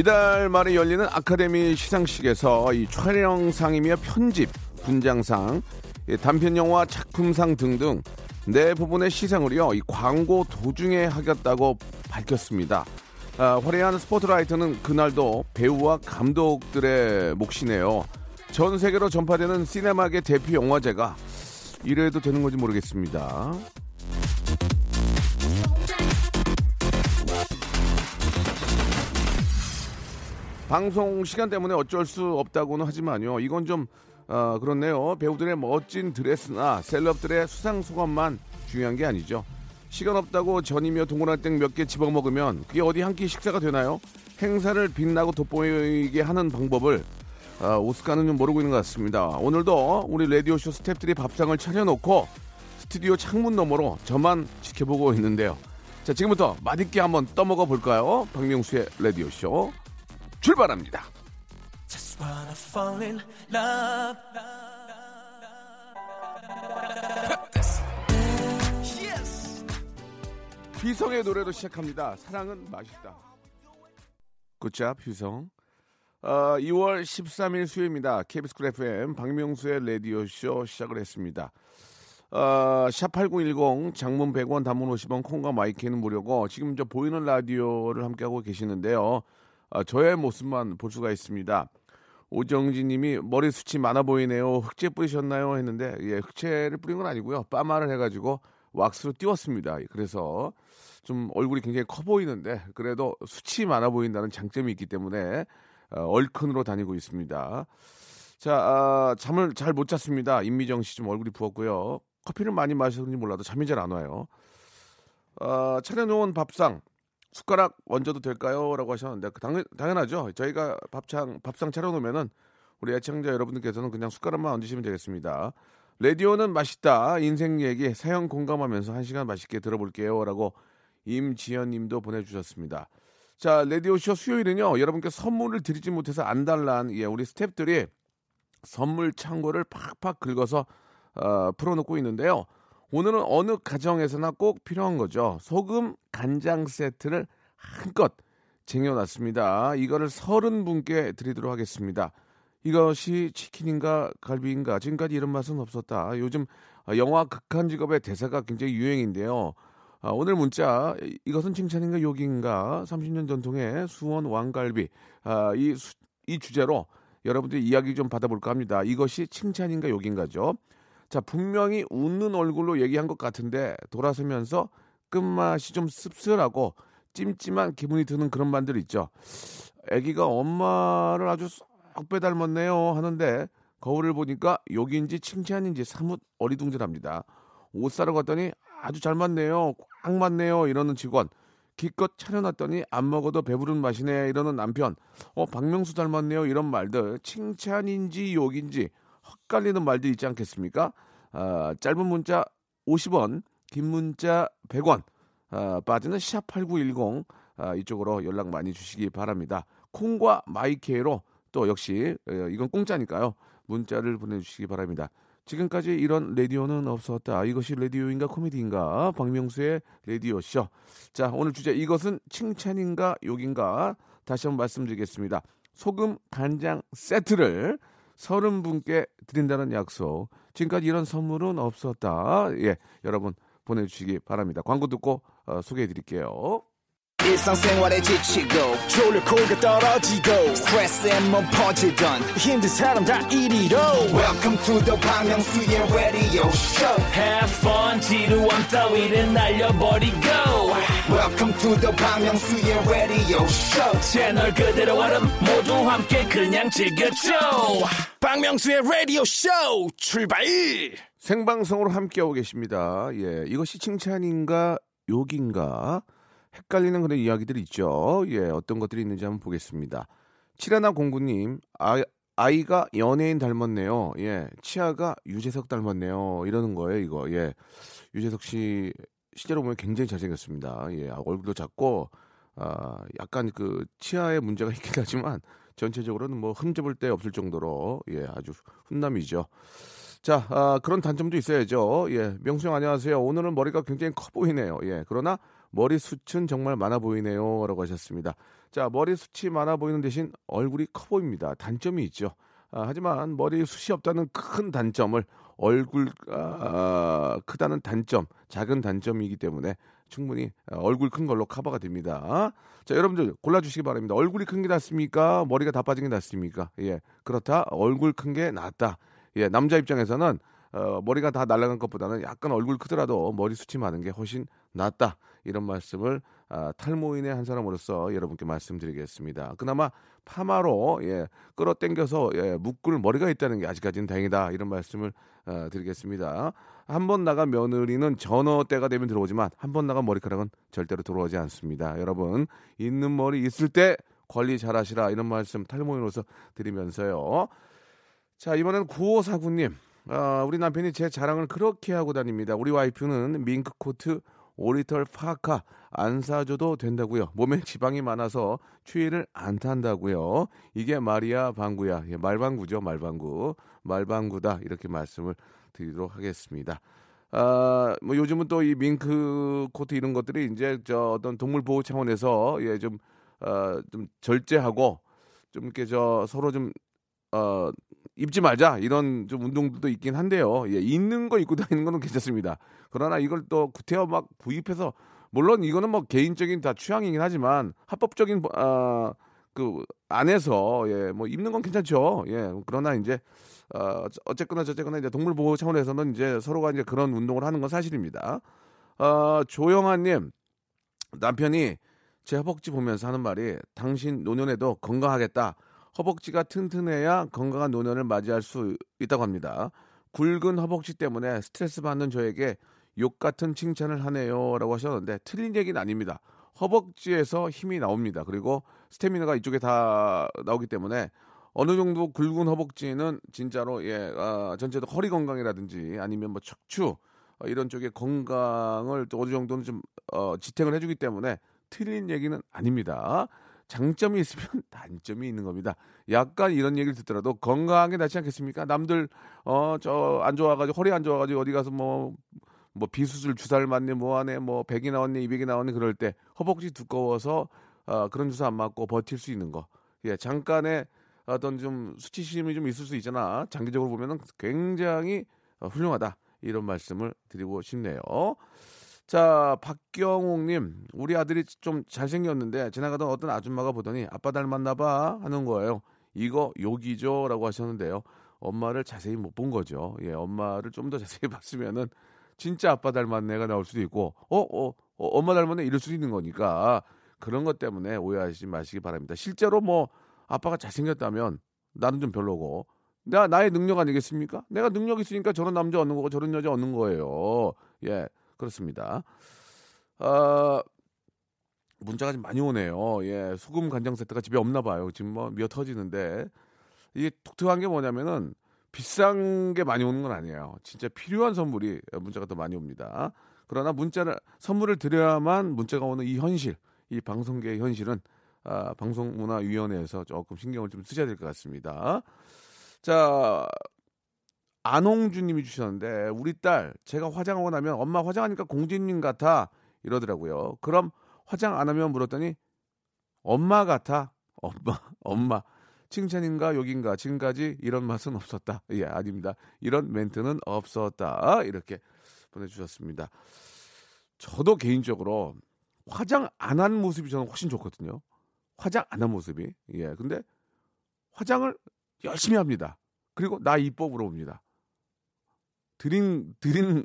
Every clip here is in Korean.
이달 말에 열리는 아카데미 시상식에서 이 촬영상이며 편집, 분장상, 이 단편 영화 작품상 등등 네 부분의 시상을요 이 광고 도중에 하겠다고 밝혔습니다. 아, 화려한 스포트라이트는 그날도 배우와 감독들의 몫이네요. 전 세계로 전파되는 시네마계 대표 영화제가 이래도 되는 건지 모르겠습니다. 방송 시간 때문에 어쩔 수 없다고는 하지만요. 이건 좀 어, 그렇네요. 배우들의 멋진 드레스나 셀럽들의 수상 소감만 중요한 게 아니죠. 시간 없다고 전이며 동그란땡 몇 개 집어먹으면 그게 어디 한 끼 식사가 되나요? 행사를 빛나고 돋보이게 하는 방법을 어, 오스카는 좀 모르고 있는 것 같습니다. 오늘도 우리 라디오쇼 스탭들이 밥상을 차려놓고 스튜디오 창문 너머로 저만 지켜보고 있는데요. 자, 지금부터 맛있게 한번 떠먹어 볼까요? 박명수의 라디오쇼 출발합니다. 휘성의 노래로 시작합니다. 사랑은 맛있다. 굿잡 휘성. 어, 2월 13일 수요일입니다. KBS 쿨 FM 박명수의 라디오쇼 시작을 했습니다. 어, 샵8910 장문 100원 단문 50원 콩과 마이크는 무료고 지금 저 보이는 라디오를 함께하고 계시는데요. 어, 저의 모습만 볼 수가 있습니다. 오정진 님이 머리 숱이 많아 보이네요. 흑채 뿌리셨나요? 했는데 예, 흑채를 뿌린 건 아니고요. 빠마를 해가지고 왁스로 띄웠습니다. 그래서 좀 얼굴이 굉장히 커 보이는데 그래도 숱이 많아 보인다는 장점이 있기 때문에 어, 얼큰으로 다니고 있습니다. 자, 아, 잠을 잘 못 잤습니다. 임미정 씨 좀 얼굴이 부었고요. 커피를 많이 마셨는지 몰라도 잠이 잘 안 와요. 어, 차려놓은 밥상 숟가락 얹어도 될까요? 라고 하셨는데 그 당연, 당연하죠. 저희가 밥상 밥상 차려놓으면은 우리 애청자 여러분들께서는 그냥 숟가락만 얹으시면 되겠습니다. 라디오는 맛있다. 인생 얘기 사연 공감하면서 한 시간 맛있게 들어볼게요. 라고 임지연 님도 보내주셨습니다. 자, 라디오쇼 수요일은요, 여러분께 선물을 드리지 못해서 안달난, 예, 우리 스탭들이 선물 창고를 팍팍 긁어서, 어, 풀어놓고 있는데요. 오늘은 어느 가정에서나 꼭 필요한 거죠. 소금 간장 세트를 한껏 쟁여놨습니다. 이거를 서른 분께 드리도록 하겠습니다. 이것이 치킨인가 갈비인가 지금까지 이런 맛은 없었다. 요즘 영화 극한 직업의 대사가 굉장히 유행인데요. 아, 오늘 문자 이것은 칭찬인가 욕인가 30년 전통의 수원 왕갈비 아, 이, 수, 이 주제로 여러분들이 이야기 좀 받아볼까 합니다. 이것이 칭찬인가 욕인가죠. 자 분명히 웃는 얼굴로 얘기한 것 같은데 돌아서면서 끝맛이 좀 씁쓸하고 찜찜한 기분이 드는 그런 말들 있죠. 아기가 엄마를 아주 쏙 빼닮았네요 하는데 거울을 보니까 욕인지 칭찬인지 사뭇 어리둥절합니다. 옷 사러 갔더니 아주 잘 맞네요. 꽉 맞네요. 이러는 직원. 기껏 차려놨더니 안 먹어도 배부른 맛이네. 이러는 남편. 어, 박명수 닮았네요. 이런 말들. 칭찬인지 욕인지 헛갈리는 말들 있지 않겠습니까? 아, 짧은 문자 50원, 긴 문자 100원. 아, 빠지는 샵8910 아, 이쪽으로 연락 많이 주시기 바랍니다. 콩과 마이케이로 또 역시 어, 이건 공짜니까요. 문자를 보내주시기 바랍니다. 지금까지 이런 라디오는 없었다. 이것이 라디오인가 코미디인가? 박명수의 라디오 쇼. 자, 오늘 주제 이것은 칭찬인가 욕인가? 다시 한번 말씀드리겠습니다. 소금 간장 세트를 서른 분께 드린다는 약속. 지금까지 이런 선물은 없었다. 예, 여러분 보내주시기 바랍니다. 광고 듣고 어, 소개해 드릴게요. 일상생활에 지치고, 떨어지고, 퍼지던, welcome to the Bang Myung-soo's radio show Have fun 지루함 따위를 날려버리고 welcome to the Myung-soo's radio show 채널 그대로 얼음 모두 함께 그냥 즐겨줘 박명수의 라디오 쇼 출발 생방송으로 함께하고 계십니다. 예, 이것이 칭찬인가 욕인가? 헷갈리는 그런 이야기들이 있죠. 예, 어떤 것들이 있는지 한번 보겠습니다. 칠하나 공구님, 아, 아이가 연예인 닮았네요. 예, 치아가 유재석 닮았네요. 이러는 거예요, 이거. 예, 유재석 씨 실제로 보면 굉장히 잘생겼습니다. 예, 얼굴도 작고, 아, 약간 그 치아에 문제가 있긴 하지만 전체적으로는 뭐 흠집을 데 없을 정도로 예, 아주 훈남이죠. 자, 아, 그런 단점도 있어야죠. 예, 명수 형 안녕하세요. 오늘은 머리가 굉장히 커 보이네요. 예, 그러나 머리 숱은 정말 많아 보이네요. 라고 하셨습니다. 자, 머리 숱이 많아 보이는 대신 얼굴이 커 보입니다. 단점이 있죠. 아, 하지만 머리 숱이 없다는 큰 단점을 얼굴 아, 크다는 단점, 작은 단점이기 때문에 충분히 얼굴 큰 걸로 커버가 됩니다. 자, 여러분들 골라주시기 바랍니다. 얼굴이 큰 게 낫습니까? 머리가 다 빠진 게 낫습니까? 예, 그렇다. 얼굴 큰 게 낫다. 예, 남자 입장에서는 어, 머리가 다 날아간 것보다는 약간 얼굴 크더라도 머리 숱이 많은 게 훨씬 낫다. 이런 말씀을 아, 탈모인의 한 사람으로서 여러분께 말씀드리겠습니다. 그나마 파마로 예, 끌어당겨서 예, 묶을 머리가 있다는 게 아직까지는 다행이다. 이런 말씀을 어, 드리겠습니다. 한 번 나간 며느리는 전어 때가 되면 들어오지만 한 번 나간 머리카락은 절대로 들어오지 않습니다. 여러분 있는 머리 있을 때 관리 잘하시라 이런 말씀 탈모인으로서 드리면서요. 자 이번에는 9549님 아, 우리 남편이 제 자랑을 그렇게 하고 다닙니다. 우리 와이프는 밍크 코트 오리털 파카 안 사줘도 된다고요. 몸에 지방이 많아서 추위를 안 탄다고요. 이게 말이야 방구야. 예, 말방구죠 말방구. 말방구다 이렇게 말씀을 드리도록 하겠습니다. 아, 뭐 요즘은 또 이 밍크 코트 이런 것들이 이제 저 어떤 동물 보호 차원에서 예, 좀, 어, 좀 절제하고 좀 이렇게 저 서로 좀, 어, 입지 말자 이런 좀 운동들도 있긴 한데요. 예, 있는 거 입고 다니는 거는 괜찮습니다. 그러나 이걸 또 구태여 막 구입해서 물론 이거는 뭐 개인적인 다 취향이긴 하지만 합법적인 아, 그 안에서 예, 뭐 입는 건 괜찮죠. 예, 그러나 이제 어, 어쨌거나 저쨌거나 이제 동물 보호 차원에서는 이제 서로가 이제 그런 운동을 하는 건 사실입니다. 어, 조영아님 남편이 제 허벅지 보면서 하는 말이 당신 노년에도 건강하겠다. 허벅지가 튼튼해야 건강한 노년을 맞이할 수 있다고 합니다. 굵은 허벅지 때문에 스트레스 받는 저에게 욕 같은 칭찬을 하네요라고 하셨는데 틀린 얘기는 아닙니다. 허벅지에서 힘이 나옵니다. 그리고 스태미나가 이쪽에 다 나오기 때문에 어느 정도 굵은 허벅지는 진짜로 예 아, 전체도 허리 건강이라든지 아니면 뭐 척추 어, 이런 쪽에 건강을 또 어느 정도는 좀 어, 지탱을 해주기 때문에 틀린 얘기는 아닙니다. 장점이 있으면 단점이 있는 겁니다. 약간 이런 얘기를 듣더라도 건강하게 낫지 않겠습니까? 남들 어 저 안 좋아가지고 허리 안 좋아가지고 어디 가서 뭐뭐 뭐 비수술 주사를 맞네 뭐하네 뭐 100이 나왔네 200이 나왔네 그럴 때 허벅지 두꺼워서 어, 그런 주사 안 맞고 버틸 수 있는 거. 예, 잠깐의 어떤 좀 수치심이 좀 있을 수 있잖아. 장기적으로 보면은 굉장히 어, 훌륭하다. 이런 말씀을 드리고 싶네요. 자, 박경옥님, 우리 아들이 좀 잘생겼는데 지나가던 어떤 아줌마가 보더니 아빠 닮았나 봐 하는 거예요. 이거 욕이죠? 라고 하셨는데요. 엄마를 자세히 못 본 거죠. 예, 엄마를 좀 더 자세히 봤으면은 진짜 아빠 닮았네 가 나올 수도 있고, 어, 어, 어 엄마 닮았네 이럴 수도 있는 거니까 그런 것 때문에 오해하지 마시기 바랍니다. 실제로 뭐 아빠가 잘생겼다면 나는 좀 별로고, 나, 나의 능력 아니겠습니까? 내가 능력 있으니까 저런 남자 얻는 거고 저런 여자 얻는 거예요. 예. 그렇습니다. 어, 문자가 좀 많이 오네요. 예, 소금 간장 세트가 집에 없나 봐요. 지금 뭐 미어 터지는데 이게 독특한 게 뭐냐면은 비싼 게 많이 오는 건 아니에요. 진짜 필요한 선물이 문자가 더 많이 옵니다. 그러나 문자를 선물을 드려야만 문자가 오는 이 현실, 이 방송계의 현실은 아, 방송문화위원회에서 조금 신경을 좀 쓰셔야 될 것 같습니다. 자, 안홍주님이 주셨는데 우리 딸 제가 화장하고 나면 엄마 화장하니까 공주님 같아 이러더라고요. 그럼 화장 안 하면 물었더니 엄마 같아 엄마 엄마 칭찬인가 욕인가 지금까지 이런 맛은 없었다. 예 아닙니다. 이런 멘트는 없었다 이렇게 보내주셨습니다. 저도 개인적으로 화장 안 한 모습이 저는 훨씬 좋거든요. 화장 안 한 모습이 예 근데 화장을 열심히 합니다. 그리고 나 이뻐 물어봅니다. 드린 드린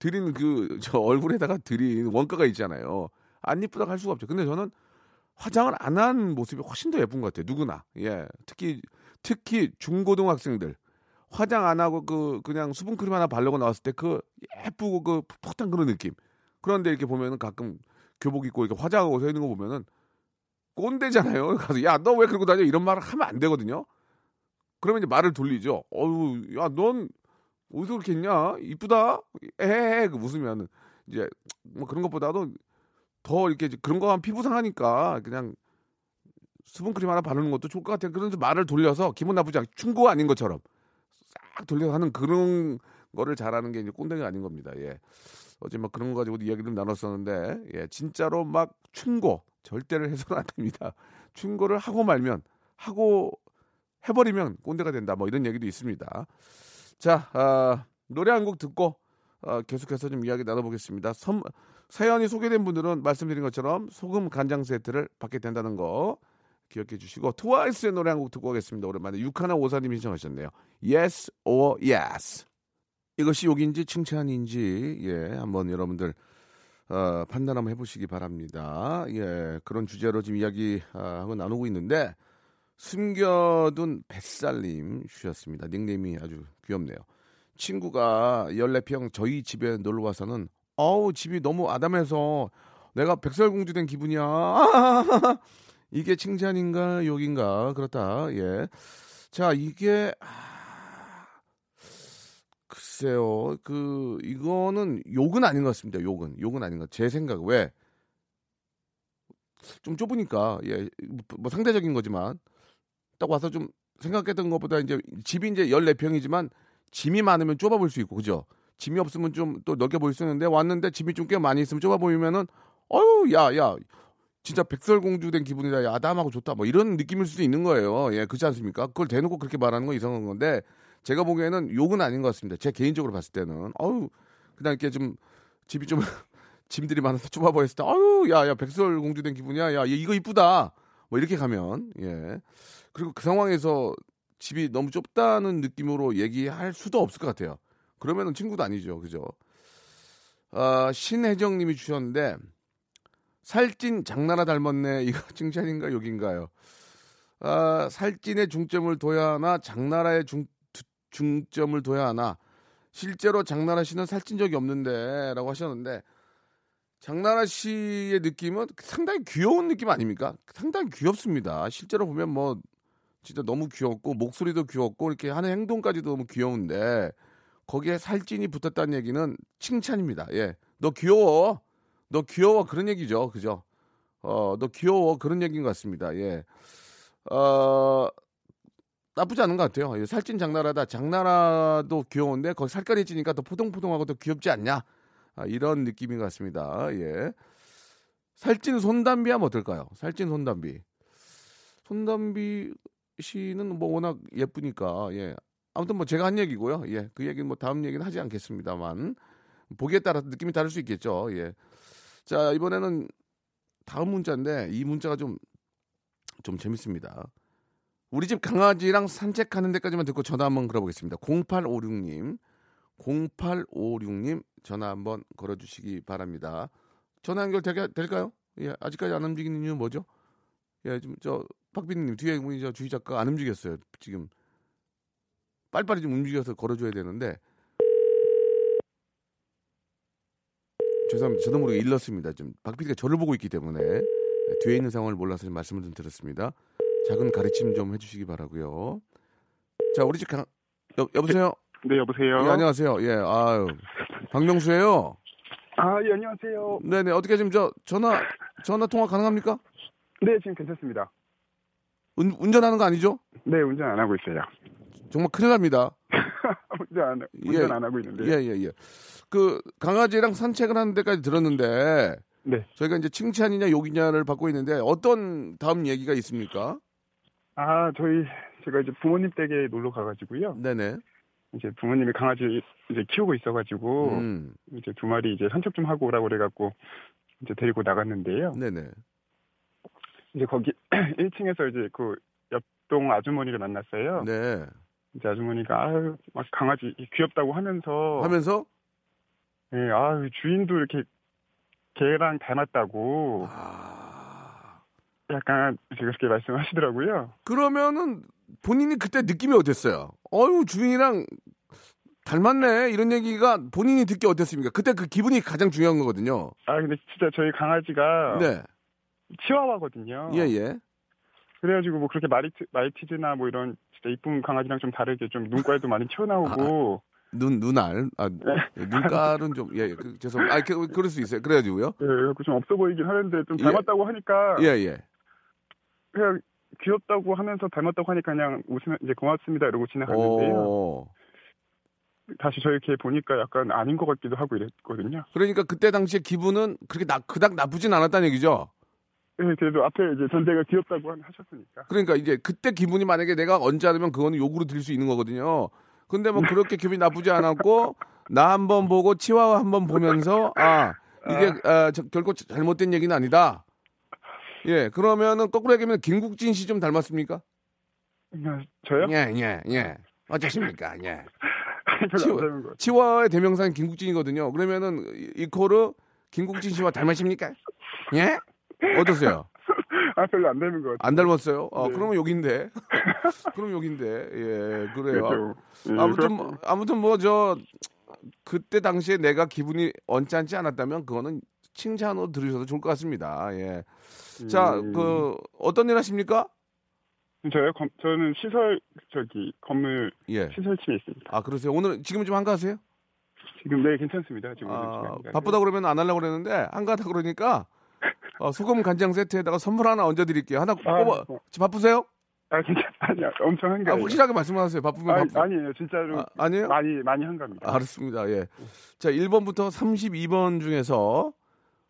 드린 그 저 얼굴에다가 드린 원가가 있잖아요. 안 이쁘다고 할 수가 없죠. 근데 저는 화장을 안 한 모습이 훨씬 더 예쁜 것 같아요. 누구나. 예. 특히 특히 중고등학생들 화장 안 하고 그 그냥 수분크림 하나 바르고 나왔을 때 그 예쁘고 그 풋풋한 그런 느낌. 그런데 이렇게 보면은 가끔 교복 입고 이렇게 화장하고 서 있는 거 보면은 꼰대잖아요. 가서 야 너 왜 그러고 다녀 이런 말을 하면 안 되거든요. 그러면 이제 말을 돌리죠. 어유 야 넌 어디서 그렇게 했냐? 이쁘다. 에헤 그 웃으면 이제 뭐 그런 것보다도 더 이렇게 그런 거 하면 피부 상하니까 그냥 수분크림 하나 바르는 것도 좋을 것 같아요. 그런데 말을 돌려서 기분 나쁘지 않게 충고 아닌 것처럼 싹 돌려서 하는 그런 거를 잘하는 게 이제 꼰대가 아닌 겁니다. 예. 어제 막 그런 거 가지고 이야기를 나눴었는데 예, 진짜로 막 충고 절대를 해서는 안 됩니다. 충고를 하고 말면 하고 해버리면 꼰대가 된다. 뭐 이런 얘기도 있습니다. 자 아, 노래 한 곡 듣고 어, 계속해서 좀 이야기 나눠보겠습니다. 선, 사연이 소개된 분들은 말씀드린 것처럼 소금 간장 세트를 받게 된다는 거 기억해 주시고 트와이스의 노래 한 곡 듣고 가겠습니다. 오랜만에 육하나 오사님이 신청하셨네요. Yes or Yes. 이것이 욕인지 칭찬인지 예 한번 여러분들 어, 판단 한번 해보시기 바랍니다. 예 그런 주제로 지금 이야기 아, 하고 나누고 있는데 숨겨둔 뱃살님 주셨습니다. 닉네임이 아주 귀엽네요. 친구가 14평 저희 집에 놀러 와서는 어우 집이 너무 아담해서 내가 백설공주 된 기분이야. 이게 칭찬인가 욕인가 그렇다. 예. 자 이게 아, 글쎄요. 그 이거는 욕은 아닌 것 같습니다. 욕은 욕은 아닌 것. 제 생각 왜? 좀 좁으니까 예, 뭐 상대적인 거지만 딱 와서 좀 생각했던 것보다 이제 집이 이제 14평이지만 짐이 많으면 좁아 보일 수 있고 그죠? 짐이 없으면 좀 또 넓게 보일 수 있는데 왔는데 짐이 좀 꽤 많이 있으면 좁아 보이면은 어유 야야 진짜 백설공주 된 기분이다. 야담하고 좋다. 뭐 이런 느낌일 수도 있는 거예요. 예, 그렇지 않습니까? 그걸 대놓고 그렇게 말하는 건 이상한 건데 제가 보기에는 욕은 아닌 것 같습니다. 제 개인적으로 봤을 때는 어유 그냥 이렇게 좀 집이 좀 짐들이 많아서 좁아 보였을 때 어유 야야 백설공주 된 기분이야. 야 이거 이쁘다. 뭐 이렇게 가면 예. 그리고 그 상황에서 집이 너무 좁다는 느낌으로 얘기할 수도 없을 것 같아요. 그러면은 친구도 아니죠. 그죠? 아, 신혜정 님이 주셨는데, 살찐 장나라 닮았네. 이거 칭찬인가 욕인가요? 아, 살찐의 중점을 둬야 하나, 장나라의 중, 중점을 둬야 하나. 실제로 장나라 씨는 살찐 적이 없는데, 라고 하셨는데, 장나라 씨의 느낌은 상당히 귀여운 느낌 아닙니까? 상당히 귀엽습니다. 실제로 보면 뭐, 진짜 너무 귀엽고 목소리도 귀엽고 이렇게 하는 행동까지도 너무 귀여운데 거기에 살찐이 붙었다는 얘기는 칭찬입니다. 예. 너 귀여워. 너 귀여워. 그런 얘기죠. 그죠? 어, 너 귀여워. 그런 얘기인 것 같습니다. 예. 어, 나쁘지 않은 것 같아요. 예, 살찐 장나라다. 장나라도 귀여운데 거기 살깔이 찌니까 더 포동포동하고 더 귀엽지 않냐? 아, 이런 느낌인 것 같습니다. 예. 살찐 손담비 하면 어떨까요? 살찐 손담비. 손담비 씨는 뭐 워낙 예쁘니까 예. 아무튼 뭐 제가 한 얘기고요. 예 그 얘기는 뭐 다음 얘기는 하지 않겠습니다만 보기에 따라 느낌이 다를 수 있겠죠. 예 자 이번에는 다음 문자인데 이 문자가 좀좀 재밌습니다. 우리 집 강아지랑 산책하는 데까지만 듣고 전화 한번 걸어보겠습니다. 0856님. 0856님 전화 한번 걸어주시기 바랍니다 전화 연결 될까요? 예 아직까지 안 움직이는 이유는 뭐죠? 예, 좀저 박빈님 뒤에 우리 저 주희 작가 안 움직였어요. 지금 빨리빨리 좀 움직여서 걸어줘야 되는데 죄송합니다. 저도 모르게 일렀습니다. 좀 박PD가 저를 보고 있기 때문에 예, 뒤에 있는 상황을 몰라서 말씀을 좀 드렸습니다. 작은 가르침 좀 해주시기 바라고요. 자, 우리 집 강... 여, 여보세요. 네, 여보세요. 예, 안녕하세요. 예, 아유, 박명수예요. 아, 예, 안녕하세요. 네네, 어떻게 지금 저 전화 전화 통화 가능합니까? 네, 지금 괜찮습니다. 운, 운전하는 거 아니죠? 네, 운전 안 하고 있어요. 정말 큰일 납니다. 운전 안, 운전 안 하고 있는데. 예, 예, 예. 그 강아지랑 산책을 하는 데까지 들었는데 네. 저희가 이제 칭찬이냐 욕이냐를 받고 있는데 어떤 다음 얘기가 있습니까? 아, 저희 제가 이제 부모님 댁에 놀러 가가지고요. 네네. 이제 부모님이 강아지 이제 키우고 있어가지고 음. 이제 두 마리 이제 산책 좀 하고 오라고 그래갖고 이제 데리고 나갔는데요. 네네. 이제 거기 1층에서 이제 그 옆동 아주머니를 만났어요. 네. 이제 아주머니가 아유 막 강아지 귀엽다고 하면서 하면서 예, 아유 주인도 이렇게 개랑 닮았다고 아... 약간 그렇게 말씀하시더라고요. 그러면은 본인이 그때 느낌이 어땠어요? 어유 주인이랑 닮았네 이런 얘기가 본인이 듣기 어땠습니까? 그때 그 기분이 가장 중요한 거거든요. 아 근데 진짜 저희 강아지가 네, 치와와거든요. 예 예. 그래가지고 뭐 그렇게 마리트, 마이티즈나 뭐 이런 진짜 이쁜 강아지랑 좀 다르게 좀 눈깔도 많이 튀어나오고 눈 눈알 아 예, 눈깔은 좀예 그, 죄송 아 그, 그럴 수 있어요. 그래가지고요. 예, 그래갖고 좀 없어 보이긴 하는데 좀 예. 닮았다고 하니까 예 예. 그냥 귀엽다고 하면서 닮았다고 하니까 그냥 웃으면 이제 고맙습니다 이러고 지나갔는데요. 어. 다시 저희 이렇게 보니까 약간 아닌 것 같기도 하고 이랬거든요. 그러니까 그때 당시에 기분은 그렇게 나 그닥 나쁘진 않았다는 얘기죠. 예, 그래도 앞에 이제 전대가 귀엽다고 하- 하셨으니까. 그러니까 이제 그때 기분이 만약에 내가 언짢으면 그거는 욕으로 들릴 수 있는 거거든요. 근데 뭐 그렇게 기분이 나쁘지 않았고 나 한 번 보고 치와와 한 번 보면서 아 이게 아, 저, 결코 잘못된 얘기는 아니다. 예 그러면은 거꾸로 얘기하면 김국진 씨 좀 닮았습니까? 그냥 저요? 예 예 예. 어쩌십니까? 예. 치와의 대명사는 김국진이거든요. 그러면은 이- 이코르 김국진 씨와 닮으십니까? 예? 어떠세요? 아 별로 안 닮은 것 같아요. 안 닮았어요? 어, 네. 그러면 욕인데. 그럼 욕인데. 예, 그래요. 그렇죠. 예, 아무튼. 뭐- 아무튼 뭐 저 그때 당시에 내가 기분이 언짢지 않았다면 그거는 칭찬으로 들으셔도 좋을 것 같습니다. 예. 자, 음, 그 어떤 일 하십니까? 저요? 검- 저는 시설 저기 건물 예. 시설팀에 있습니다. 아, 그러세요. 오늘 지금 좀 한가하세요? 지금 네 괜찮습니다. 지금 아. 바쁘다 그러면 안 하려고 그랬는데 한가하다 그러니까 어, 소금 간장 세트에다가 선물 하나 얹어 드릴게요. 하나 아, 뽑아. 뭐. 지금 바쁘세요? 아 진짜 아니야 엄청 아, 한가해요. 확실하게 말씀하세요. 바쁘면 아니, 바쁘. 아니에요 진짜로 아, 아니에요? 많이 많이 한갑니다. 알았습니다. 예. 자, 1번부터 32번 중에서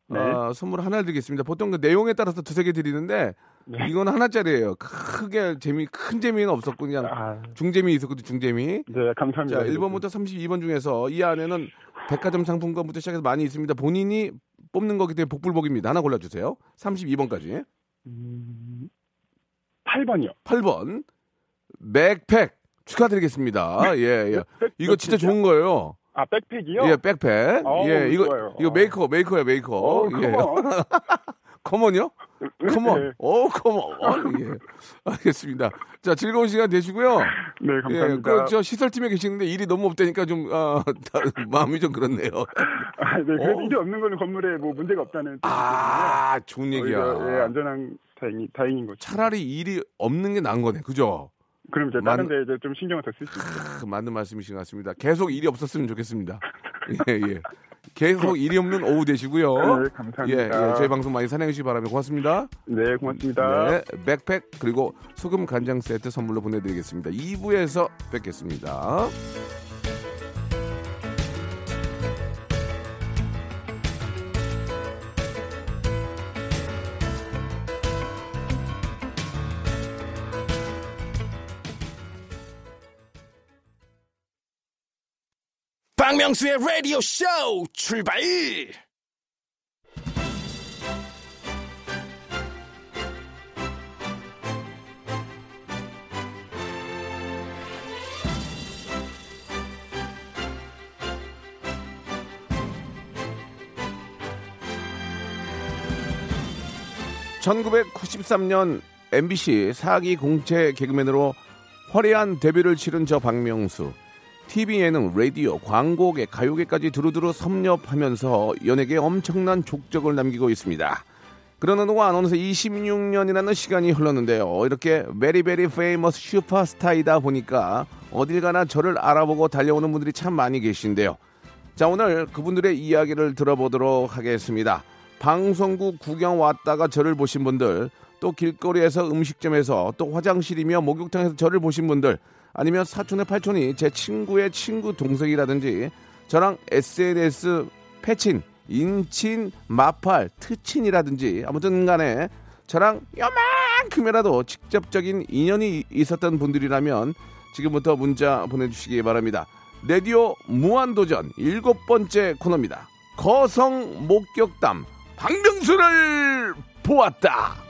네. 어, 선물 하나 드리겠습니다. 보통 그 내용에 따라서 두세 개 드리는데 네. 이건 하나짜리예요. 크게 재미 큰 재미는 없었고 그냥 아, 중재미 있었거든 중재미. 네 감사합니다. 자, 1번부터 32번 중에서 이 안에는 백화점 상품권부터 시작해서 많이 있습니다. 본인이 뽑는 거기 때문에 복불복입니다. 하나 골라 주세요. 32번까지. 음, 8번이요. 8번. 맥팩 축하드리겠습니다. 예, 예. 이거 진짜 좋은 거예요. 아 백팩이요? 예, 백팩. 어우, 예, 이거 좋아요. 이거 어. 메이커, 메이커야, 메이커. 어, 예. 커먼이요? 커먼. 네. 오, 커먼. 예. 알겠습니다. 자, 즐거운 시간 되시고요. 네 예, 감사합니다. 그, 저 시설팀에 계시는데 일이 너무 없다니까 좀, 아, 다- 마음이 좀 그렇네요. 아, 네, 그래도 어. 일이 없는 거는 건물에 뭐 문제가 없다는 아, 좋은. 얘기야. 예, 안전한 다행이 다행인 거죠. 차라리 일이 없는 게 나은 거네. 그죠? 그럼 이제 만- 다른 데 이제 좀 신경을 더 쓸 수 있어요. 그 맞는 말씀이신 것 같습니다. 계속 일이 없었으면 좋겠습니다. 예, 예. 계속 일이 없는 오후 되시고요. 네, 예, 감사합니다. 예, 저희 방송 많이 사랑해 주시기 바랍니다. 고맙습니다. 네, 고맙습니다. 네, 백팩 그리고 소금 간장 세트 선물로 보내드리겠습니다. 2부에서 뵙겠습니다. 박명수의 라디오 쇼 출발! (1993년) MBC 사기 공채 개그맨으로 화려한 데뷔를 치른 저 박명수 TV 예능, 라디오, 광고계, 가요계까지 두루두루 섭렵하면서 연예계에 엄청난 족적을 남기고 있습니다. 그러는 동안 어느새 26년이라는 시간이 흘렀는데요. 이렇게 very very famous 슈퍼스타이다 보니까 어딜 가나 저를 알아보고 달려오는 분들이 참 많이 계신데요. 자, 오늘 그분들의 이야기를 들어보도록 하겠습니다. 방송국 구경 왔다가 저를 보신 분들, 또 길거리에서 음식점에서 또 화장실이며 목욕탕에서 저를 보신 분들, 아니면 사촌의 팔촌이 제 친구의 친구 동생이라든지 저랑 SNS 패친, 인친, 마팔, 트친이라든지 아무튼 간에 저랑 요만큼이라도 직접적인 인연이 있었던 분들이라면 지금부터 문자 보내주시기 바랍니다. 레디오 무한도전 일곱 번째 코너입니다. 거성 목격담 박명수를 보았다.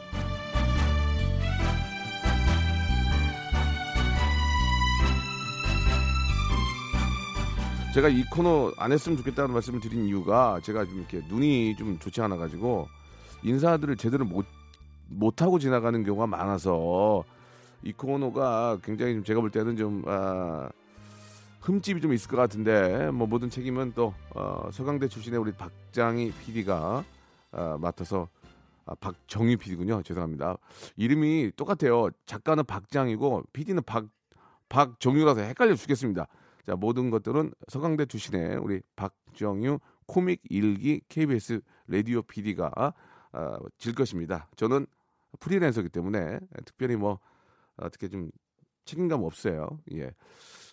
제가 이 코너 안 했으면 좋겠다는 말씀을 드린 이유가 제가 좀 이렇게 눈이 좀 좋지 않아 가지고 인사들을 제대로 못 못하고 지나가는 경우가 많아서 이 코너가 굉장히 좀 제가 볼 때는 좀 아, 흠집이 좀 있을 것 같은데 뭐 모든 책임은 또 어, 서강대 출신의 우리 박장희 PD가 어, 맡아서 아, 박정희 PD군요. 죄송합니다. 이름이 똑같아요. 작가는 박장이고 PD는 박 박정유라서 헷갈려 죽겠습니다. 자 모든 것들은 서강대 출신의 우리 박정유 코믹 일기 KBS 라디오 PD가 어, 질 것입니다. 저는 프리랜서기 때문에 특별히 뭐 어떻게 좀 책임감 없어요. 예.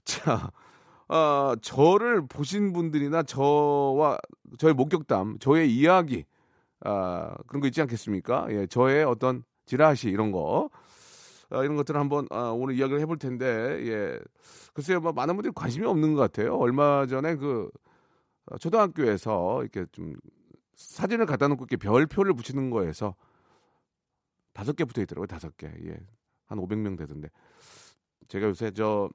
자, 어, 저를 보신 분들이나 저와 저의 목격담, 저의 이야기, 아, 그런 거 있지 않겠습니까? 예, 저의 어떤 지라시 이런 거, 아, 이런 것들을 한번 아, 오늘 이야기를 해볼 텐데, 예, 글쎄요, 뭐 많은 분들이 관심이 없는 것 같아요. 얼마 전에 그 어, 초등학교에서 이렇게 좀 사진을 갖다 놓고 이렇게 별표를 붙이는 거에서 다섯 개 붙어 있더라고요, 다섯 개. 예, 한 500명 되던데. 제가 요새 저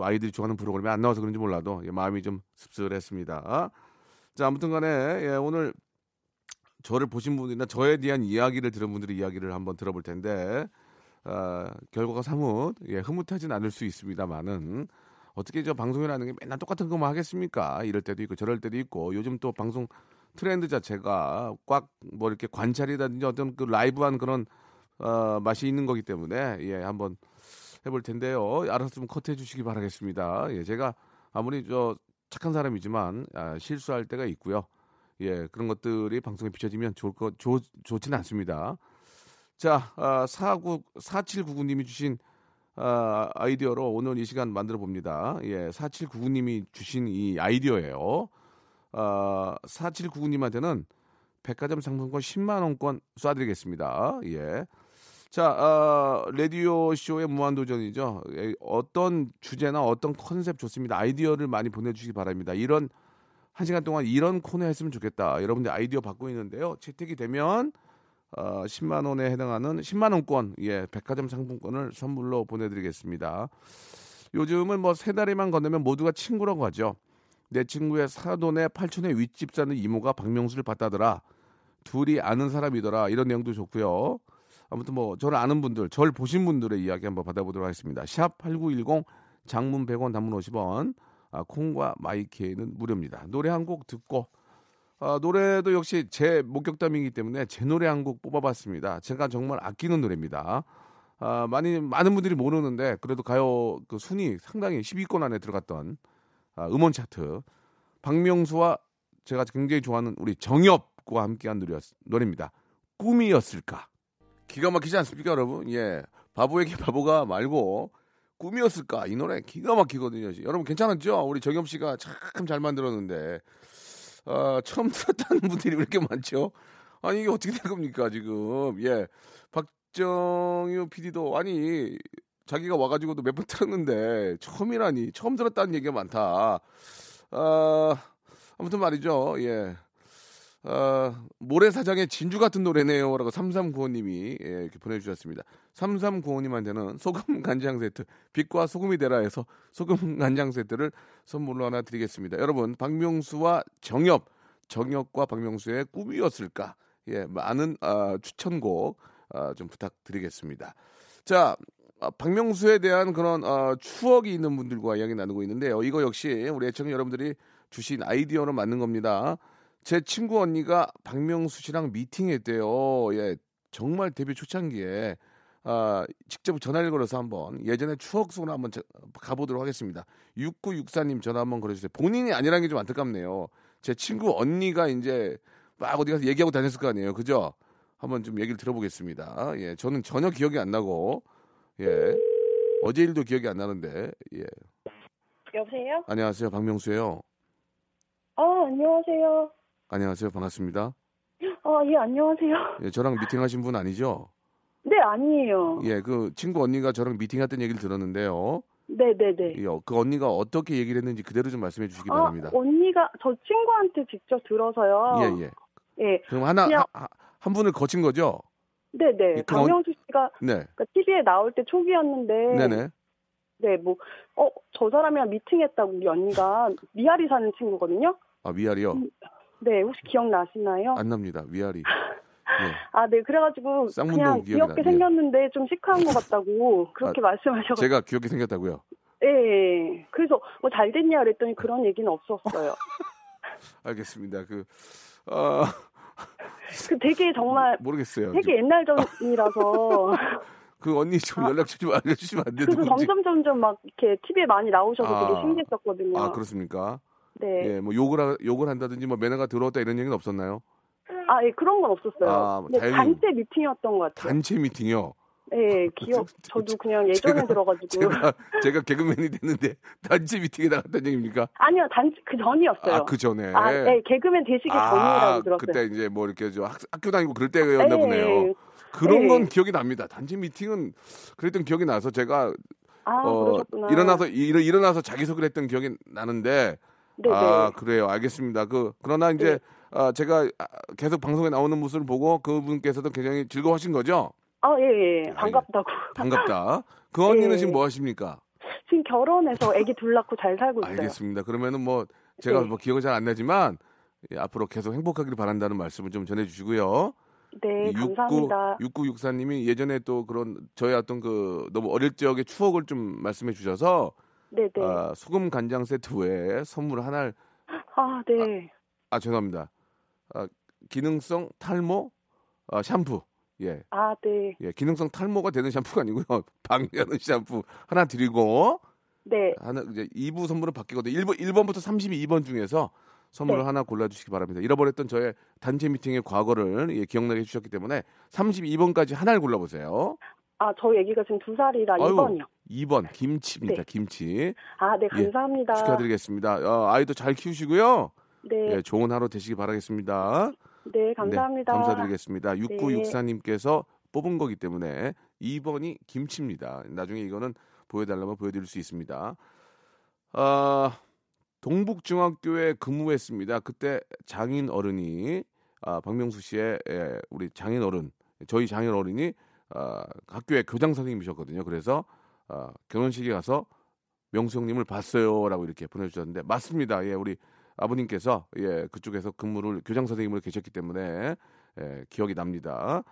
아이들이 좋아하는 프로그램이 안 나와서 그런지 몰라도 예, 마음이 좀 씁쓸했습니다. 자, 아무튼간에 예, 오늘 저를 보신 분이나 저에 대한 이야기를 들은 분들의 이야기를 한번 들어볼 텐데 어, 결과가 사뭇 예, 흐뭇하진 않을 수 있습니다만은 어떻게 저 방송이라는 게 맨날 똑같은 것만 하겠습니까? 이럴 때도 있고 저럴 때도 있고 요즘 또 방송 트렌드 자체가 꽉 뭐 이렇게 관찰이라든지 어떤 그 라이브한 그런 어, 맛이 있는 거기 때문에 예 한번 해볼 텐데요. 좀 컷해 주시기 바라겠습니다. 예, 제가 아무리 저 착한 사람이지만 아, 실수할 때가 있고요. 예, 그런 것들이 방송에 비춰지면 좋을 것 좋, 좋지는 않습니다. 자, 아, 49 4799님이 주신 아, 아이디어로 오늘 이 시간 만들어 봅니다. 예, 4799님이 주신 이 아이디어예요. 아, 4799님한테는 백화점 상품권 10만 원권 쏴드리겠습니다. 예. 자, 어, 라디오 쇼의 무한도전이죠. 에, 어떤 주제나 어떤 컨셉 좋습니다. 아이디어를 많이 보내주시기 바랍니다. 이런 한 시간 동안 이런 코너 했으면 좋겠다. 여러분들 아이디어 받고 있는데요. 채택이 되면 어, 10만 원에 해당하는 10만 원권, 예, 백화점 상품권을 선물로 보내드리겠습니다. 요즘은 뭐 세 다리만 건너면 모두가 친구라고 하죠. 내 친구의 사돈의 팔촌의 윗집 사는 이모가 박명수를 봤다더라. 둘이 아는 사람이더라. 이런 내용도 좋고요. 아무튼 뭐 저를 아는 분들, 저를 보신 분들의 이야기 한번 받아보도록 하겠습니다. 샵 8910 장문 100원 단문 50원 아, 콩과 마이케이는 무료입니다. 노래 한 곡 듣고 아, 노래도 역시 제 목격담이기 때문에 제 노래 한 곡 뽑아봤습니다. 제가 정말 아끼는 노래입니다. 아, 많이 많은 분들이 모르는데 그래도 가요 그 순위 상당히 10위권 안에 들어갔던 아, 음원 차트 박명수와 제가 굉장히 좋아하는 우리 정엽과 함께한 노래, 노래입니다. 꿈이었을까? 기가 막히지 않습니까, 여러분? 예. 바보에게 바보가 말고 꿈이었을까? 이 노래 기가 막히거든요. 여러분 괜찮았죠? 우리 정엽 씨가 참 잘 만들었는데 어, 처음 들었다는 분들이 왜 이렇게 많죠? 아니 이게 어떻게 된 겁니까 지금? 예. 박정유 PD도 아니 자기가 와가지고도 몇 번 들었는데 처음이라니 처음 들었다는 얘기가 많다. 아 아무튼 말이죠. 예. 어, 모래사장의 진주 같은 노래네요. 라고 3395님이 예, 이렇게 보내주셨습니다. 3395님한테는 소금 간장 세트, 빛과 소금이 되라 해서 소금 간장 세트를 선물로 하나 드리겠습니다. 여러분, 박명수와 정엽, 정엽과 박명수의 꿈이었을까? 예, 많은 어, 추천곡 어, 좀 부탁드리겠습니다. 자, 어, 박명수에 대한 그런 어, 추억이 있는 분들과 이야기 나누고 있는데요. 이거 역시 우리 애청 여러분들이 주신 아이디어로 맞는 겁니다. 제 친구 언니가 박명수 씨랑 미팅했대요. 예, 정말 데뷔 초창기에 아, 직접 전화를 걸어서 한번 예전에 추억 속으로 한번 저, 가보도록 하겠습니다. 6964님 전화 한번 걸어주세요. 본인이 아니라는 게 좀 안타깝네요. 제 친구 언니가 이제 막 어디 가서 얘기하고 다녔을 거 아니에요. 그죠? 한번 좀 얘기를 들어보겠습니다. 예, 저는 전혀 기억이 안 나고, 예, 어제 일도 기억이 안 나는데, 예. 여보세요? 안녕하세요. 박명수예요. 아, 안녕하세요. 안녕하세요. 반갑습니다. 아, 예, 안녕하세요. 예, 저랑 미팅하신 분 아니죠? 네, 아니에요. 예, 그 친구 언니가 저랑 미팅했던 얘기를 들었는데요. 네, 네, 네. 예, 그 언니가 어떻게 얘기를 했는지 그대로 좀 말씀해 주시기 아, 바랍니다. 언니가 저 친구한테 직접 들어서요. 예, 예. 예. 그럼 하나 그냥- 하- 하- 한 분을 거친 거죠? 네, 네. 예, 박명수 씨가 네. 그러니까 TV에 나올 때 초기였는데 네 네. 네, 뭐 어, 저 사람이랑 미팅했다고 우리 언니가 미아리 사는 친구거든요. 아, 위아리요? 네, 혹시 기억나시나요? 안 납니다. 위아리. 예. 아, 네. 그래가지고 그냥 귀엽게 나네요. 생겼는데 좀 시크한 것 같다고 그렇게 말씀하셔가지고 제가 귀엽게 생겼다고요? 예. 그래서 뭐 잘 됐냐 그랬더니 그런 얘기는 없었어요. 알겠습니다. 그, 어, 그 되게 정말 모르겠어요. 되게 옛날 전이라서 그 언니 좀 연락처 좀 알려주시면 안 돼요? 그래서 누군지? 점점 점점 막 이렇게 TV에 많이 나오셔서 아. 되게 신기했었거든요. 아, 그렇습니까? 네. 예, 뭐 욕을, 하, 욕을 한다든지 뭐 매너가 들어왔다 이런 얘기는 없었나요? 아, 예, 그런 건 없었어요. 아, 다행히- 단체 미팅이었던 것 같아요. 단체 미팅이요. 예, 기억, 저도 그냥 예전에 제가- 들어가지고. 제가, 제가 개그맨이 됐는데 단체 미팅에 나갔다는 얘기입니까? 아니요, 단체, 그 전이었어요. 아, 그 전에. 아, 예, 개그맨 되시기 아, 전이라고 들었어요. 그때 이제 뭐 이렇게 저 학, 학교 다니고 그럴 때였나 예, 보네요. 예. 그런 예. 건 기억이 납니다. 단체 미팅은 그랬던 기억이 나서 제가 아, 어, 그러셨구나. 일어나서 일, 일어나서 자기 소개를 했던 기억이 나는데 네네. 아 그래요 알겠습니다 그 그러나 이제 네. 아, 제가 아, 계속 방송에 나오는 모습을 보고 그분께서도 굉장히 즐거워하신 거죠 아, 예, 예. 반갑다고. 반갑다 그 언니는 예. 지금 뭐 하십니까 지금 결혼해서 아기 둘 낳고 잘 살고 있어요. 알겠습니다 그러면은 뭐 제가 네. 뭐 기억은 잘안 나지만 예, 앞으로 계속 행복하기를 바란다는 말씀을 좀 전해주시고요. 네, 감사합니다. 6964님이 예전에 또 그런 저희 어떤 그 너무 어릴 적의 추억을 좀 말씀해 주셔서 네네. 아, 소금 간장 세트 외에 선물 하나를 아, 네. 아 죄송합니다. 아, 기능성 탈모 아, 샴푸 예. 아, 네. 예, 기능성 탈모가 되는 샴푸가 아니고요. 방해하는 샴푸 하나 드리고 네. 하나 이제 2부 선물은 바뀌거든요. 1번 1번부터 32번 중에서 선물을 네. 하나 골라 주시기 바랍니다. 잃어버렸던 저의 단체 미팅의 과거를 예, 기억나게 해 주셨기 때문에 32번까지 하나를 골라 보세요. 아, 저 애기가 지금 두 살이라 아유, 2번이요. 2번 김치입니다. 네. 김치. 아, 네, 예, 감사합니다. 축하드리겠습니다. 어, 아이도 잘 키우시고요. 네, 예, 좋은 하루 되시기 바라겠습니다. 네, 감사합니다. 네, 감사드리겠습니다. 6964님께서 뽑은 거기 때문에 2번이 김치입니다. 나중에 이거는 보여달라면 보여드릴 수 있습니다. 아, 동북중학교에 근무했습니다. 그때 장인 어른이 아, 박명수 씨의 예, 우리 장인 어른, 저희 장인 어른이 아, 학교의 교장 선생님이셨거든요. 그래서 아, 결혼식에 가서 명수 형님을 봤어요라고 이렇게 보내주셨는데 맞습니다. 예, 우리 아버님께서 예 그쪽에서 근무를 교장 선생님으로 계셨기 때문에 예, 기억이 납니다.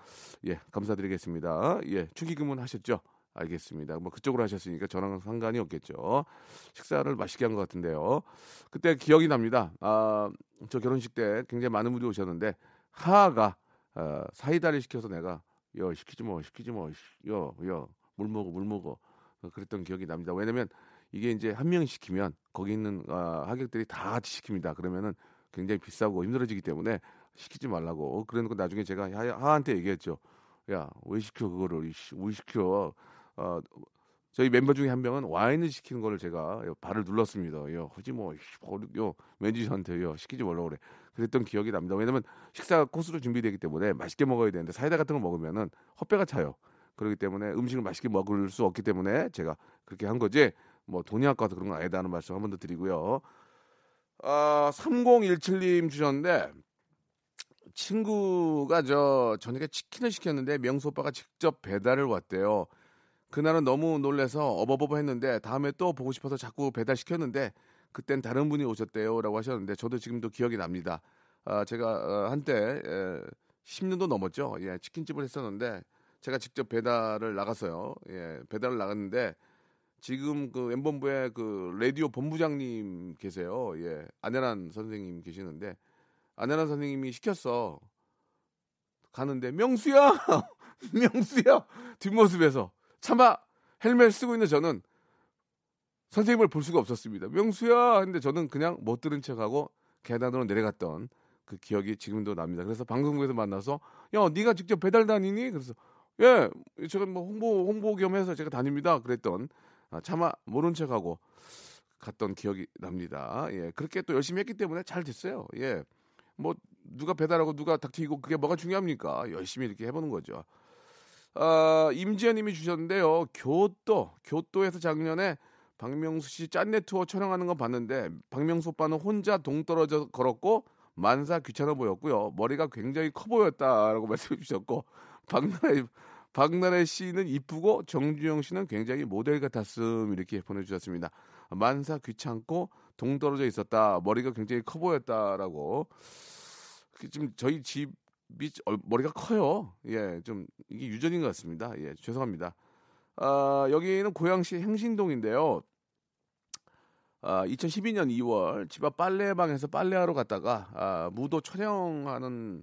예, 감사드리겠습니다. 예, 축의금은 하셨죠? 알겠습니다. 뭐 그쪽으로 하셨으니까 저랑 상관이 없겠죠. 식사를 맛있게 한 것 같은데요. 그때 기억이 납니다. 아, 저 결혼식 때 굉장히 많은 분들이 오셨는데 하하가 어, 사이다를 시켜서 내가 여 시키지 뭐 시키지 뭐여여물 먹어 물 먹어 어, 그랬던 기억이 납니다. 왜냐면 이게 이제 한 명이 시키면 거기 있는 아, 하객들이 다 같이 시킵니다. 그러면은 굉장히 비싸고 힘들어지기 때문에 시키지 말라고. 그래놓고 나중에 제가 하, 하한테 얘기했죠. 야 왜 시켜 그거를 왜 시켜? 어, 저희 멤버 중에 한 명은 와인을 시키는 거를 제가 발을 눌렀습니다. 요 하지 뭐 요 매니저한테 요 시키지 말라고 그래. 그랬던 기억이 납니다. 왜냐면 식사 코스로 준비되기 때문에 맛있게 먹어야 되는데 사이다 같은 거 먹으면은 헛배가 차요. 그렇기 때문에 음식을 맛있게 먹을 수 없기 때문에 제가 그렇게 한 거지. 뭐 돈이 아까워서 그런 건 아니다는 말씀 한 번 더 드리고요. 아, 3017님 주셨는데 친구가 저 저녁에 치킨을 시켰는데 명수 오빠가 직접 배달을 왔대요. 그날은 너무 놀래서 어버버버 했는데 다음에 또 보고 싶어서 자꾸 배달 시켰는데 그땐 다른 분이 오셨대요 라고 하셨는데 저도 지금도 기억이 납니다. 아, 제가 어, 한때 에, 10년도 넘었죠. 예, 치킨집을 했었는데 제가 직접 배달을 나갔어요. 예, 배달을 나갔는데 지금 그 엠본부의 그 라디오 본부장님 계세요. 예, 안혜란 선생님 계시는데 안혜란 선생님이 시켰어. 가는데 명수야, 명수야 뒷모습에서 차마 헬멧 쓰고 있는 저는 선생님을 볼 수가 없었습니다. 명수야 근데 저는 그냥 못 들은 척하고 계단으로 내려갔던 그 기억이 지금도 납니다. 그래서 방송국에서 만나서 야 네가 직접 배달 다니니? 그래서 예 제가 뭐 홍보 홍보 겸 해서 제가 다닙니다. 그랬던 아, 차마 모른 척하고 갔던 기억이 납니다. 예 그렇게 또 열심히 했기 때문에 잘 됐어요. 예 뭐 누가 배달하고 누가 닥치고 그게 뭐가 중요합니까? 열심히 이렇게 해보는 거죠. 아, 임지연님이 주셨는데요. 교토, 교토에서 작년에 박명수 씨 짠내 투어 촬영하는 거 봤는데 박명수 오빠는 혼자 동떨어져 걸었고 만사 귀찮아 보였고요. 머리가 굉장히 커 보였다라고 말씀해 주셨고 박나래 박나래 씨는 이쁘고 정주영 씨는 굉장히 모델 같았음 이렇게 보내주셨습니다. 만사 귀찮고 동떨어져 있었다. 머리가 굉장히 커 보였다라고. 그 지금 저희 집 이 얼- 머리가 커요. 예, 좀 이게 유전인 것 같습니다. 예, 죄송합니다. 아, 여기는 고양시 행신동인데요. 아, 2012년 2월 집 앞 빨래방에서 빨래하러 갔다가 아, 무도 촬영하는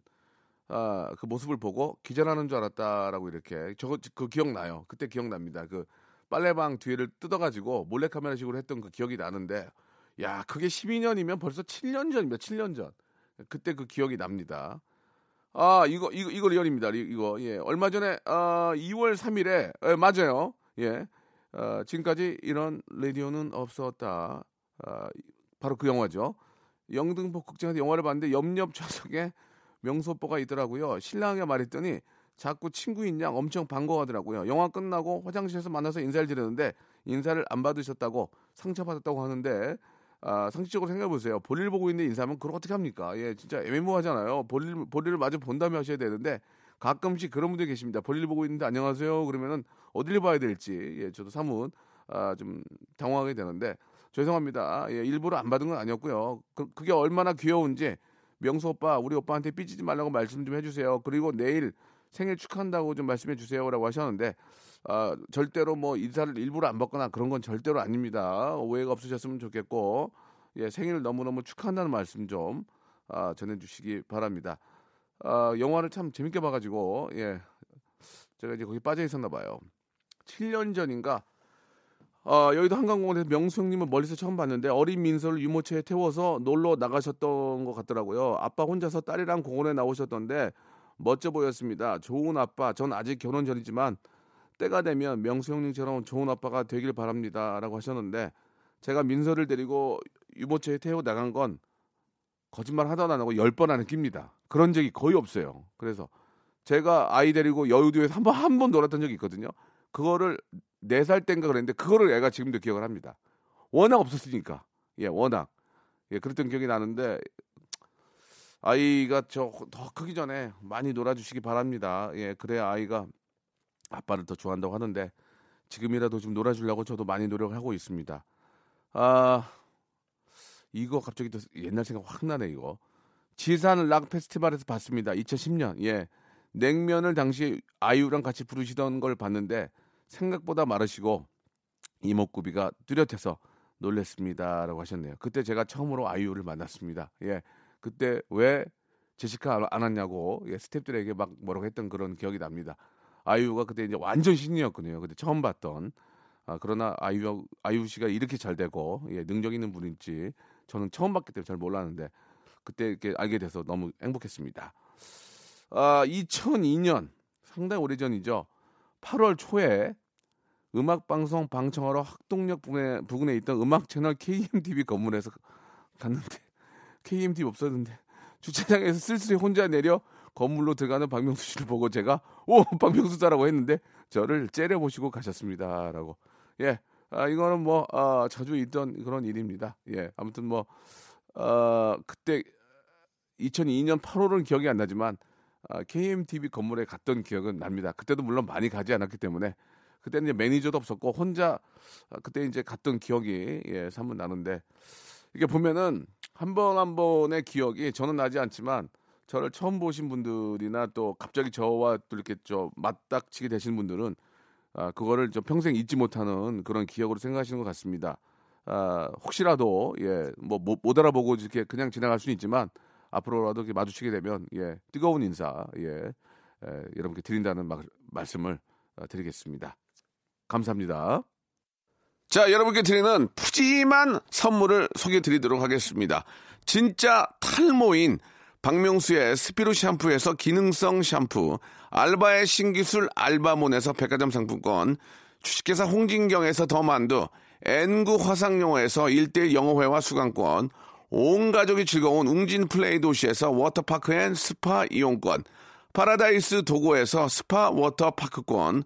아, 그 모습을 보고 기절하는 줄 알았다라고 이렇게 저거 그 기억나요. 그때 기억납니다. 그 빨래방 뒤를 뜯어가지고 몰래카메라식으로 했던 그 기억이 나는데 야 그게 12년이면 벌써 7년 전입니다. 7년 전. 그때 그 기억이 납니다. 아 이거 이거 이거 리얼입니다. 이거 예 얼마 전에 아 2월 3일에 예, 맞아요. 예 어, 지금까지 이런 라디오는 없었다. 아, 바로 그 영화죠. 영등포 극장에서 영화를 봤는데 옆옆 좌석에 오빠가 있더라고요. 신랑이 말했더니 자꾸 친구인 양 엄청 반가워하더라고요. 영화 끝나고 화장실에서 만나서 인사를 드렸는데 인사를 안 받으셨다고 상처받았다고 하는데 아, 상식적으로 생각해 보세요. 볼일 보고 있는 인사하면 그걸 어떻게 합니까? 예, 진짜 애매모하잖아요. 볼일 볼일을 마저 본 다음에 하셔야 되는데 가끔씩 그런 분들이 계십니다. 볼일 보고 있는데 안녕하세요. 그러면은 어디를 봐야 될지 예, 저도 사뭇 아, 좀 당황하게 되는데 죄송합니다. 예, 일부러 안 받은 건 아니었고요. 그, 그게 얼마나 귀여운지 명수 오빠 우리 오빠한테 삐지지 말라고 말씀 좀 해주세요. 그리고 내일 생일 축하한다고 좀 말씀해 주세요라고 하셨는데 아, 절대로 뭐 인사를 일부러 안 받거나 그런 건 절대로 아닙니다. 오해가 없으셨으면 좋겠고 예, 생일 너무너무 축하한다는 말씀 좀 아, 전해 주시기 바랍니다. 아, 영화를 참 재밌게 봐 가지고 예, 제가 이제 거기 빠져 있었나 봐요. 7년 전인가 어, 여의도 한강공원에서 명수 형님을 멀리서 처음 봤는데 어린 민서를 유모차에 태워서 놀러 나가셨던 것 같더라고요. 아빠 혼자서 딸이랑 공원에 나오셨던데 멋져 보였습니다. 좋은 아빠, 전 아직 결혼 전이지만 때가 되면 명수 형님처럼 좋은 아빠가 되길 바랍니다 라고 하셨는데 제가 민서를 데리고 유모차에 태워 나간 건 거짓말 하다 안 하고 열 번 안에 깁니다. 그런 적이 거의 없어요. 그래서 제가 아이 데리고 여의도에서 한 번 한 번 놀았던 적이 있거든요. 그거를 네 살 땐가 그랬는데 그거를 애가 지금도 기억을 합니다. 워낙 없었으니까. 예, 워낙. 예, 그랬던 기억이 나는데 아이가 저 더 크기 전에 많이 놀아주시기 바랍니다. 예, 그래야 아이가 아빠를 더 좋아한다고 하는데 지금이라도 좀 놀아주려고 저도 많이 노력을 하고 있습니다. 아, 이거 갑자기 또 옛날 생각 확 나네 이거. 지산 락 페스티벌에서 봤습니다. 2010년. 예. 냉면을 당시 아이유랑 같이 부르시던 걸 봤는데 생각보다 마르시고 이목구비가 뚜렷해서 놀랬습니다라고 하셨네요. 그때 제가 처음으로 아이유를 만났습니다. 예. 그때 왜 제시카 안 왔냐고 예, 스탭들에게 막 뭐라고 했던 그런 기억이 납니다. 아이유가 그때 이제 완전 신이었거든요. 그때 처음 봤던. 아, 그러나 아이유 아이유 씨가 이렇게 잘 되고 예, 능력 있는 분인지 저는 처음 봤기 때문에 잘 몰랐는데 그때 이렇게 알게 돼서 너무 행복했습니다. 아, 2002년 상당히 오래전이죠. 8월 초에 음악 방송 방청하러 학동역 부근에, 부근에 있던 음악 채널 KMTV 건물에서 갔는데 KMTV 없었는데 주차장에서 쓸쓸히 혼자 내려 건물로 들어가는 박명수 씨를 보고 제가 오 박명수다라고 했는데 저를 째려보시고 가셨습니다라고. 예 아, 이거는 뭐 아, 자주 있던 그런 일입니다. 예 아무튼 뭐 아, 그때 2002년 8월은 기억이 안 나지만 아, KMTV 건물에 갔던 기억은 납니다. 그때도 물론 많이 가지 않았기 때문에. 그때는 이제 매니저도 없었고 혼자 아, 그때 이제 갔던 기억이 예 산문 나는데 이게 보면은 한번한 번의 기억이 저는 나지 않지만 저를 처음 보신 분들이나 또 갑자기 저와 또 이렇게 좀 맞닥치게 되신 분들은 아, 그거를 좀 평생 잊지 못하는 그런 기억으로 생각하시는 것 같습니다. 아, 혹시라도 예, 뭐못 알아보고 이렇게 그냥 지나갈 수는 있지만 앞으로라도 이렇게 마주치게 되면 예, 뜨거운 인사 예, 예 여러분께 드린다는 말, 말씀을 어, 드리겠습니다. 감사합니다. 자, 여러분께 드리는 푸짐한 선물을 소개해 드리도록 하겠습니다. 진짜 탈모인 박명수의 스피루 샴푸에서 기능성 샴푸, 알바의 신기술 알바몬에서 백화점 상품권, 주식회사 홍진경에서 더 만두, N구 화상영어에서 1대1 영어회화 수강권, 온 가족이 즐거운 웅진 플레이 도시에서 워터파크 and 스파 이용권, 파라다이스 도고에서 스파 워터파크권,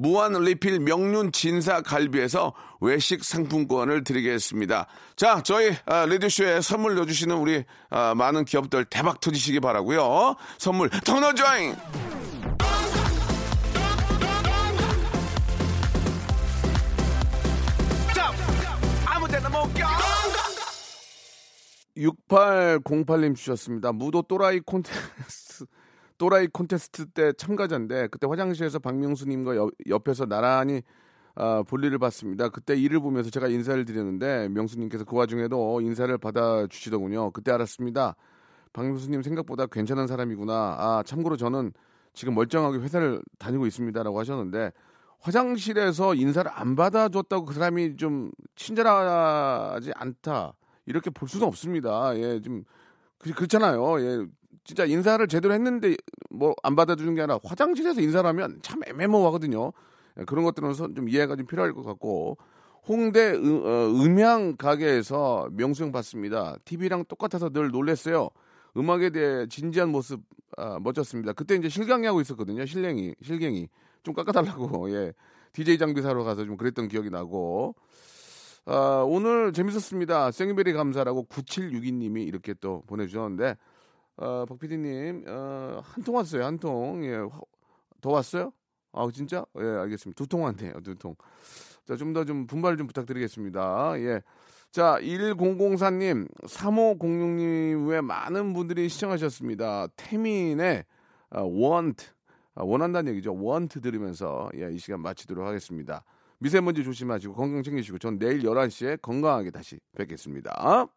무한 리필 명륜 진사 갈비에서 외식 상품권을 드리겠습니다. 자, 저희 아, 레디쇼에 선물 넣어주시는 우리 아, 많은 기업들 대박 터지시기 바라고요. 선물 더 넣어줘잉! 못 6808님 주셨습니다. 무도 또라이 콘테스트, 또라이 콘테스트 때 참가자인데, 그때 화장실에서 박명수님과 옆, 옆에서 나란히 아, 볼일을 봤습니다. 그때 일을 보면서 제가 인사를 드렸는데, 명수님께서 그 와중에도 인사를 받아주시더군요. 그때 알았습니다. 박명수님 생각보다 괜찮은 사람이구나. 아, 참고로 저는 지금 멀쩡하게 회사를 다니고 있습니다라고 하셨는데, 화장실에서 인사를 안 받아줬다고 그 사람이 좀 친절하지 않다. 이렇게 볼 수는 없습니다. 예, 좀 그, 그렇잖아요. 예, 진짜 인사를 제대로 했는데 뭐 안 받아주는 게 아니라 화장실에서 인사를 하면 참 애매모호하거든요. 예, 그런 것들은 좀 이해가 좀 필요할 것 같고 홍대 음, 어, 음향 가게에서 명수형 봤습니다. TV랑 똑같아서 늘 놀랬어요. 음악에 대해 진지한 모습 아, 멋졌습니다. 그때 이제 실강이 하고 있었거든요. 실갱이, 실갱이 좀 깎아달라고 예 DJ 장비 사러 가서 좀 그랬던 기억이 나고 아, 오늘 재밌었습니다. 생이베리 감사라고 9762님이 이렇게 또 보내주셨는데, 어, 박 PD님, 어, 한 통 왔어요, 한 통. 예, 더 왔어요? 아, 진짜? 예, 알겠습니다. 두 통 왔네요, 두 통. 자, 좀더좀 분발 좀 부탁드리겠습니다. 예. 자, 1004님, 3506님 외 많은 분들이 시청하셨습니다. 태민의 어, want, 아, 원한다는 얘기죠. want 들으면서 예, 이 시간 마치도록 하겠습니다. 미세먼지 조심하시고 건강 챙기시고 전 내일 11시에 건강하게 다시 뵙겠습니다.